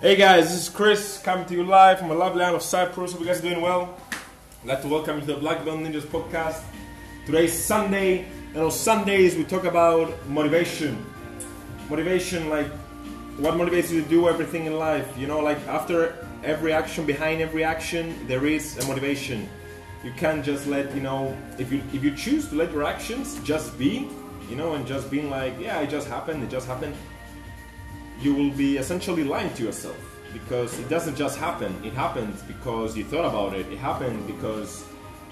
Hey guys, this is Chris coming to you live from a lovely island of Cyprus. Hope you guys are doing well. I'd like to welcome you to the Black Belt Ninjas podcast. Today's Sunday, and on Sundays we talk about motivation. Motivation, like what motivates you to do everything in life. You know, like after every action, behind every action, there is a motivation. You can't just let you know if you if you choose to let your actions just be, you know, and just being like, yeah, it just happened, it just happened you will be essentially lying to yourself because it doesn't just happen. It happens because you thought about it. It happened because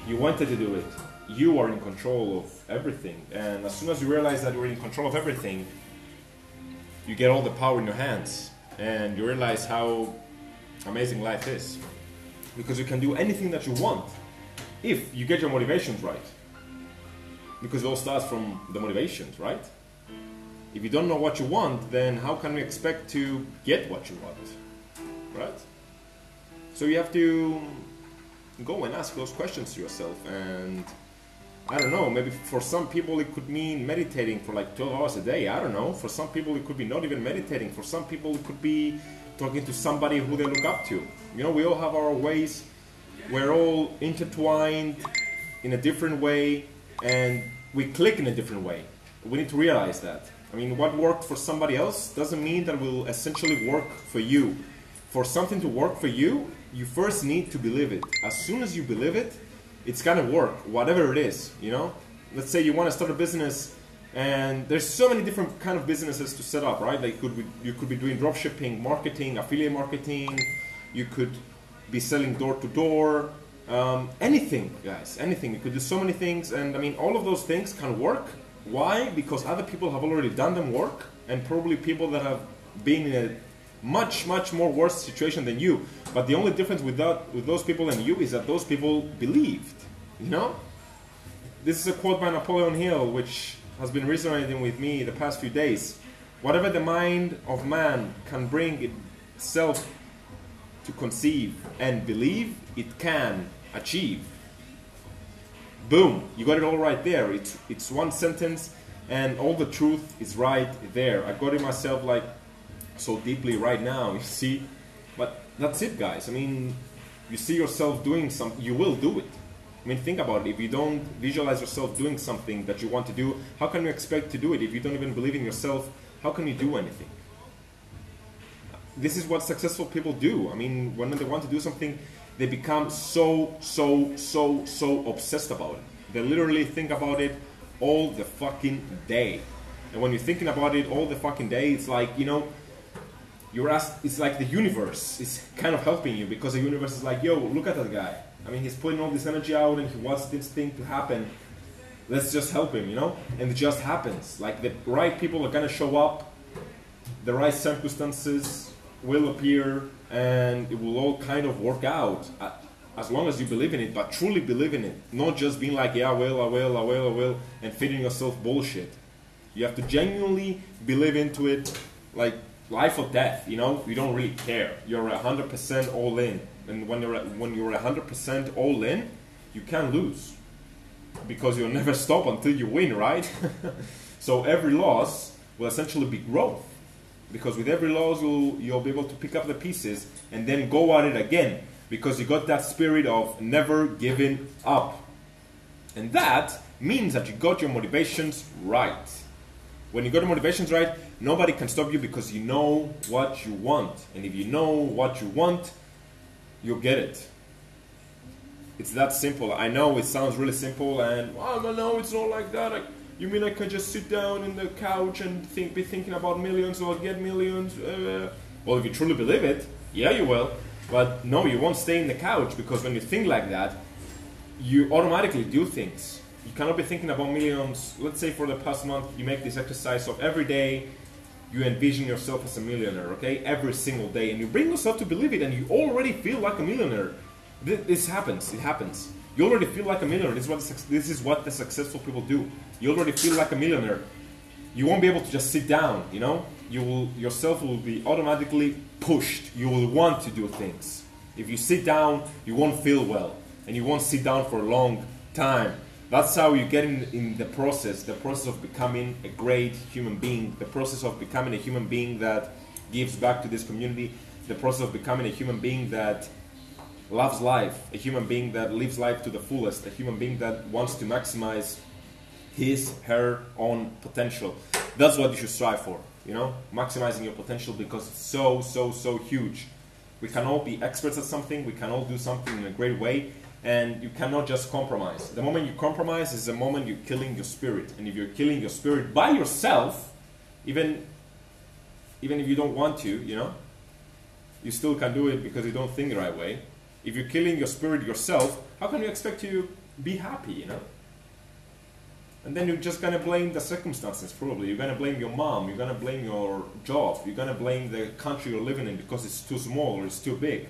you wanted to do it. You are in control of everything. And as soon as you realize that you're in control of everything, you get all the power in your hands and you realize how amazing life is. Because you can do anything that you want if you get your motivations right. Because it all starts from the motivations, right? If you don't know what you want, then how can we expect to get what you want? Right? So you have to go and ask those questions to yourself. And I don't know, maybe for some people it could mean meditating for like 12 hours a day. I don't know. For some people it could be not even meditating. For some people it could be talking to somebody who they look up to. You know, we all have our ways. We're all intertwined in a different way and we click in a different way. We need to realize that. I mean, what worked for somebody else doesn't mean that will essentially work for you. For something to work for you, you first need to believe it. As soon as you believe it, it's gonna work, whatever it is, you know? Let's say you wanna start a business and there's so many different kind of businesses to set up, right? Like could be, you could be doing drop shipping, marketing, affiliate marketing, you could be selling door to door, um, anything, guys, anything. You could do so many things, and I mean, all of those things can work why? Because other people have already done them work, and probably people that have been in a much, much more worse situation than you. But the only difference with that, with those people and you, is that those people believed. You know, this is a quote by Napoleon Hill, which has been resonating with me the past few days. Whatever the mind of man can bring itself to conceive and believe, it can achieve boom, you got it all right there. It's it's one sentence, and all the truth is right there. I got it myself like so deeply right now. You see, but that's it, guys. I mean, you see yourself doing something, you will do it. I mean, think about it. If you don't visualize yourself doing something that you want to do, how can you expect to do it? If you don't even believe in yourself, how can you do anything? This is what successful people do. I mean, when they want to do something, they become so, so, so, so obsessed about it. They literally think about it all the fucking day. And when you're thinking about it all the fucking day, it's like, you know, you're asked, it's like the universe is kind of helping you because the universe is like, yo, look at that guy. I mean, he's putting all this energy out and he wants this thing to happen. Let's just help him, you know? And it just happens. Like the right people are gonna show up, the right circumstances will appear, and it will all kind of work out uh, as long as you believe in it, but truly believe in it. Not just being like, yeah, I will, I ah, will, I ah, will, I ah, will, and feeding yourself bullshit. You have to genuinely believe into it, like life or death. You know, you don't really care. You're hundred percent all in, and when you're when you're hundred percent all in, you can't lose because you'll never stop until you win, right? so every loss will essentially be growth because with every loss you'll, you'll be able to pick up the pieces and then go at it again. Because you got that spirit of never giving up. And that means that you got your motivations right. When you got your motivations right nobody can stop you because you know what you want. And if you know what you want you'll get it. It's that simple. I know it sounds really simple and oh no no it's not like that. I, you mean I can just sit down in the couch and think, be thinking about millions or get millions? Uh, well, if you truly believe it, yeah, you will. But no, you won't stay in the couch because when you think like that, you automatically do things. You cannot be thinking about millions. Let's say for the past month, you make this exercise of every day you envision yourself as a millionaire, okay? Every single day. And you bring yourself to believe it and you already feel like a millionaire. This happens. It happens. You already feel like a millionaire. This is what the, this is what the successful people do. You already feel like a millionaire. You won't be able to just sit down. You know, you will yourself will be automatically pushed. You will want to do things. If you sit down, you won't feel well, and you won't sit down for a long time. That's how you get in, in the process, the process of becoming a great human being, the process of becoming a human being that gives back to this community, the process of becoming a human being that loves life, a human being that lives life to the fullest, a human being that wants to maximize his, her own potential. That's what you should strive for, you know? Maximizing your potential because it's so, so, so huge. We can all be experts at something, we can all do something in a great way, and you cannot just compromise. The moment you compromise is the moment you're killing your spirit. And if you're killing your spirit by yourself, even even if you don't want to, you know, you still can do it because you don't think the right way. If you're killing your spirit yourself, how can you expect to be happy, you know? And then you're just gonna blame the circumstances, probably. You're gonna blame your mom, you're gonna blame your job, you're gonna blame the country you're living in because it's too small or it's too big.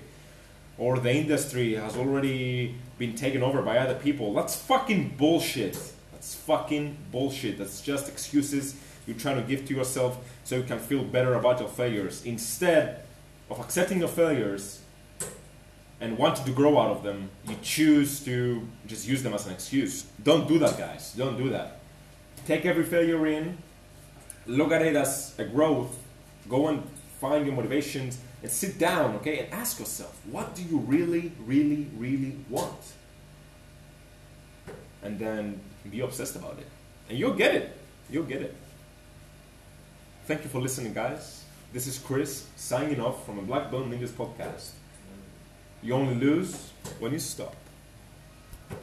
Or the industry has already been taken over by other people. That's fucking bullshit. That's fucking bullshit. That's just excuses you're trying to give to yourself so you can feel better about your failures. Instead of accepting your failures and wanted to grow out of them, you choose to just use them as an excuse. Don't do that, guys. Don't do that. Take every failure in, look at it as a growth, go and find your motivations, and sit down, okay, and ask yourself, what do you really, really, really want? And then be obsessed about it. And you'll get it. You'll get it. Thank you for listening, guys. This is Chris signing off from a Black Belt Ninjas podcast. You only lose when you stop.